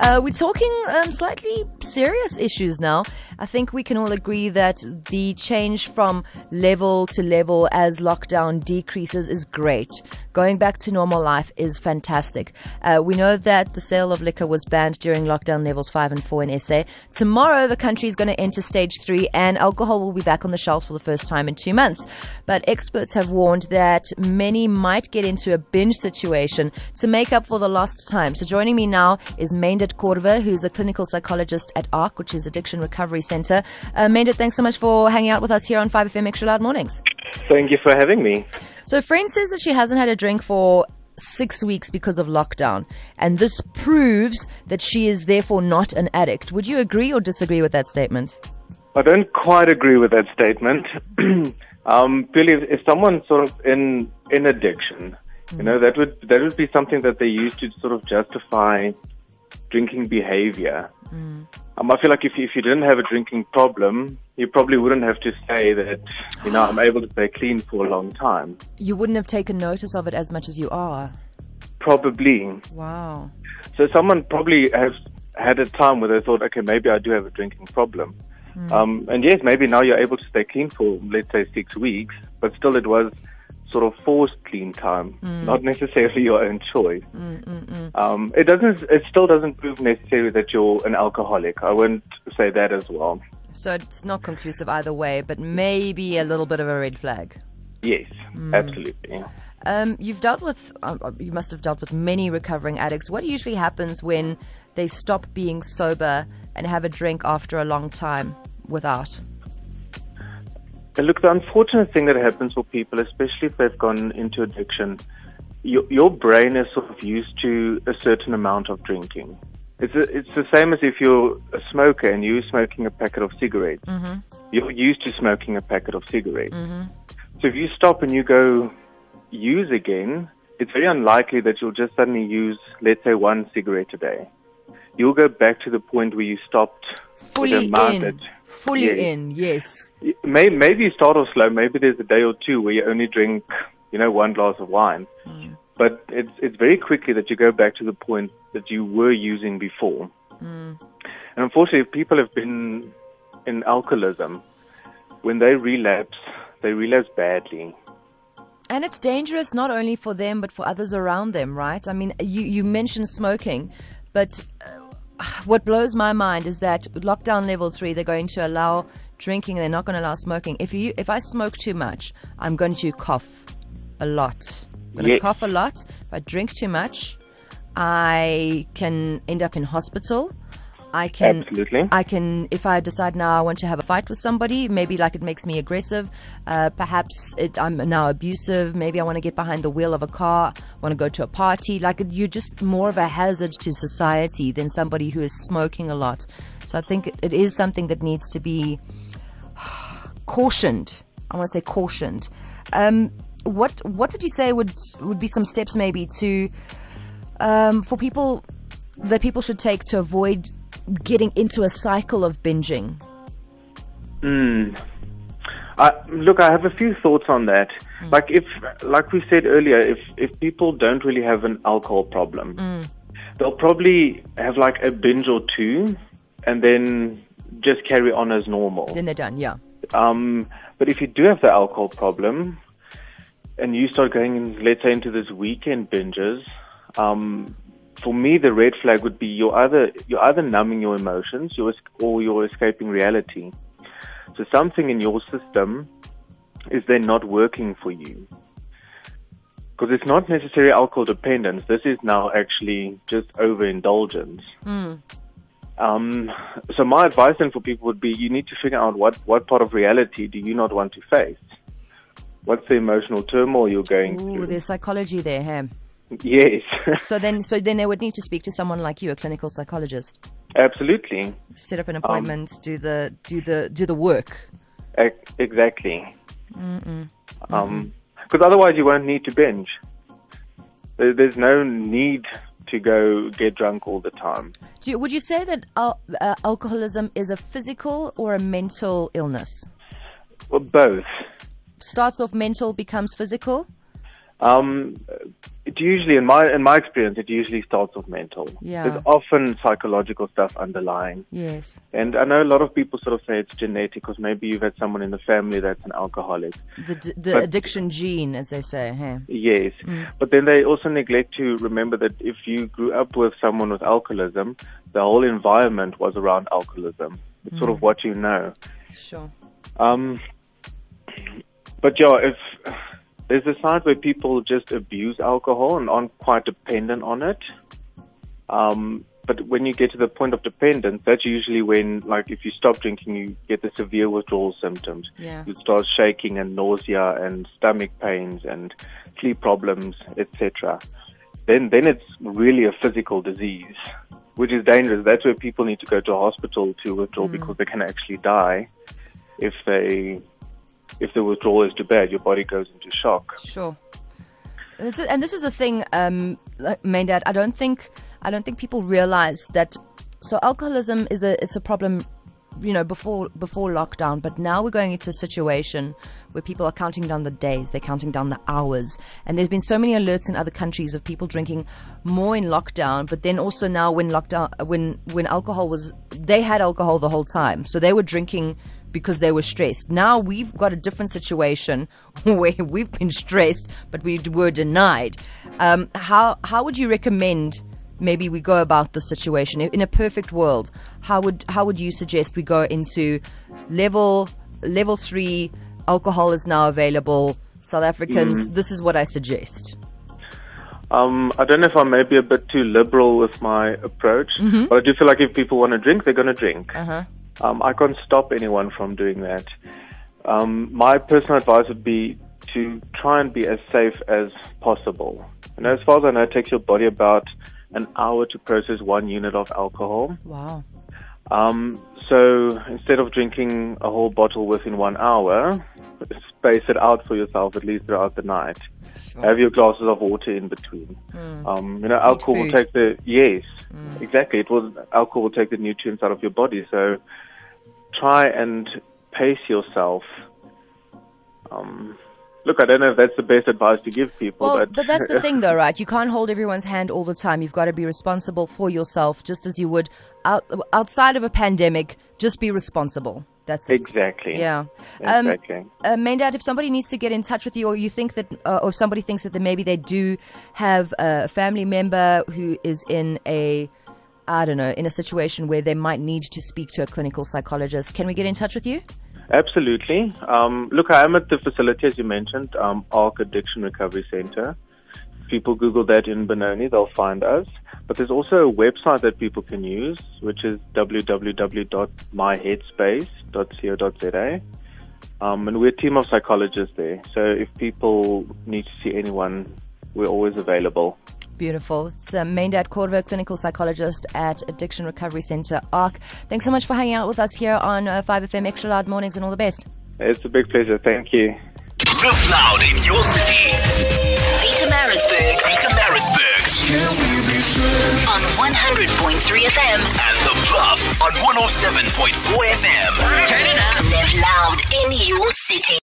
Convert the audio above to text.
Uh, we're talking um, slightly serious issues now. I think we can all agree that the change from level to level as lockdown decreases is great. Going back to normal life is fantastic. Uh, we know that the sale of liquor was banned during lockdown levels 5 and 4 in SA. Tomorrow, the country is going to enter stage 3 and alcohol will be back on the shelves for the first time in two months. But experts have warned that many might get into a binge situation to make up for the lost time. So joining me now is Meindert Korver, who's a clinical psychologist at ARC, which is Addiction Recovery Center. Uh, thanks so much for hanging out with us here on 5FM Extra Loud Mornings. Thank you for having me. So, a friend says that she hasn't had a drink for six weeks because of lockdown, and this proves that she is therefore not an addict. Would you agree or disagree with that statement? I don't quite agree with that statement. um, purely, if, someone's sort of in in addiction, you know, that would that would be something that they use to sort of justify drinking behavior. Mm. Um, I feel like if if you didn't have a drinking problem, you probably wouldn't have to say that, you know, I'm able to stay clean for a long time. You wouldn't have taken notice of it as much as you are. Probably. Wow. So someone probably has had a time where they thought, okay, maybe I do have a drinking problem. Mm. Um, and yes, maybe now you're able to stay clean for, let's say, six weeks, but still it was sort of forced clean time, mm. not necessarily your own choice. Mm, mm, mm, um, it doesn't. It still doesn't prove necessarily that you're an alcoholic. I wouldn't say that as well. So it's not conclusive either way, but maybe a little bit of a red flag. Yes, absolutely. Um, you've dealt with, uh, you must have dealt with many recovering addicts. What usually happens when they stop being sober and have a drink after a long time without? And look, the unfortunate thing that happens for people, especially if they've gone into addiction, your, your brain is sort of used to a certain amount of drinking. It's a, it's the same as if you're a smoker and you're smoking a packet of cigarettes. Mm-hmm. You're used to smoking a packet of cigarettes. Mm-hmm. So if you stop and you go use again, it's very unlikely that you'll just suddenly use, let's say, one cigarette a day. You'll go back to the point where you stopped fully in. Fully yes. in, yes. Maybe, maybe you start off slow. Maybe there's a day or two where you only drink, you know, one glass of wine. Mm. But it's it's very quickly that you go back to the point that you were using before. Mm. And unfortunately, if people have been in alcoholism, when they relapse, they relapse badly. And it's dangerous not only for them but for others around them, right? I mean, you you mentioned smoking, but uh, what blows my mind is that lockdown level three, they're going to allow drinking, they're not going to allow smoking. If you if I smoke too much, I'm going to cough a lot. I'm going to cough a lot. If I drink too much, I can end up in hospital. I can, Absolutely. I can, if I decide now I want to have a fight with somebody, maybe like it makes me aggressive. Uh, perhaps it, I'm now abusive. Maybe I want to get behind the wheel of a car, want to go to a party. Like you're just more of a hazard to society than somebody who is smoking a lot. So I think it is something that needs to be cautioned. I want to say cautioned. Um, what what would you say would would be some steps maybe to um, for people that people should take to avoid getting into a cycle of binging? Mm. Uh, look, I have a few thoughts on that. Mm. Like if, like we said earlier, if if people don't really have an alcohol problem, mm. they'll probably have like a binge or two, and then just carry on as normal. Then they're done. Yeah. Um, but if you do have the alcohol problem, and you start going, in, let's say, into this weekend binges, um, for me, the red flag would be you're either you're either numbing your emotions, you're, or you're escaping reality. So something in your system is then not working for you. Because it's not necessarily alcohol dependence. This is now actually just overindulgence. Mm. Um, so my advice then for people would be you need to figure out what, what part of reality do you not want to face? What's the emotional turmoil you're going Ooh, through? There's psychology there, Ham. Yes. so then, so then they would need to speak to someone like you, a clinical psychologist. Absolutely. Set up an appointment, um, do the do the do the work. Exactly. Mm-mm. Um, because otherwise you won't need to binge. There's no need to go get drunk all the time. You, would you say that al- uh, alcoholism is a physical or a mental illness? Well, both. Starts off mental, becomes physical. Um, it usually, in my in my experience, it usually starts with mental. Yeah. There's often psychological stuff underlying. Yes. And I know a lot of people sort of say it's genetic because maybe you've had someone in the family that's an alcoholic. The, d- the But- addiction gene, as they say. Hey. Yes. But then they also neglect to remember that if you grew up with someone with alcoholism, the whole environment was around alcoholism. It's sort of what you know. Sure. Um, but yeah, if there's a side where people just abuse alcohol and aren't quite dependent on it. Um, but when you get to the point of dependence, that's usually when, like, if you stop drinking, you get the severe withdrawal symptoms. Yeah. You start shaking and nausea and stomach pains and sleep problems, etc. Then, then it's really a physical disease, which is dangerous. That's where people need to go to a hospital to withdraw because they can actually die if they if the withdrawal is too bad, your body goes into shock. Sure. And this is, the thing, um, Meindert. I don't think I don't think people realize that. So alcoholism is a it's a problem, you know, before before lockdown. But now we're going into a situation where people are counting down the days, they're counting down the hours, and there's been so many alerts in other countries of people drinking more in lockdown. But then also now when lockdown when when alcohol was they had alcohol the whole time, so they were drinking because they were stressed. Now we've got a different situation where we've been stressed, but we were denied. Um, how how would you recommend maybe we go about the situation in a perfect world? How would how would you suggest we go into level level three? Alcohol is now available. South Africans, this is what I suggest. Um, I don't know if I'm maybe a bit too liberal with my approach, but I do feel like if people want to drink, they're going to drink. Uh-huh. Um, I can't stop anyone from doing that. Um, my personal advice would be to try and be as safe as possible. And as far as I know, it takes your body about an hour to process one unit of alcohol. Wow. Um, so instead of drinking a whole bottle within one hour, space it out for yourself at least throughout the night. Have your glasses of water in between. Um, you know, alcohol will take the yes, exactly. It will alcohol will take the nutrients out of your body. So try and pace yourself. Um, look, I don't know if that's the best advice to give people, Well, but but that's the thing, though, right? You can't hold everyone's hand all the time. You've got to be responsible for yourself, just as you would out, outside of a pandemic. Just be responsible. That's it. exactly, Yeah. Um, exactly. uh, Meindert, if somebody needs to get in touch with you, or you think that, uh, or somebody thinks that maybe they do have a family member who is in a, I don't know, in a situation where they might need to speak to a clinical psychologist, can we get in touch with you? Absolutely. Um, look, I am at the facility, as you mentioned, um, ARC Addiction Recovery Center. If people Google that in Benoni, they'll find us. But there's also a website that people can use, which is www.myheadspace.co.za. Um, and we're a team of psychologists there. So if people need to see anyone, we're always available. Beautiful. It's uh, Meindert Korver, clinical psychologist at Addiction Recovery Center, ARC. Thanks so much for hanging out with us here on uh, 5FM Extra Loud Mornings and all the best. It's a big pleasure. Thank you. Live loud in your city. Pietermaritzburg Peter Maritzburg's on 100.3 FM. and The Bluff on 107.4 FM. Turn it up. Live loud in your city.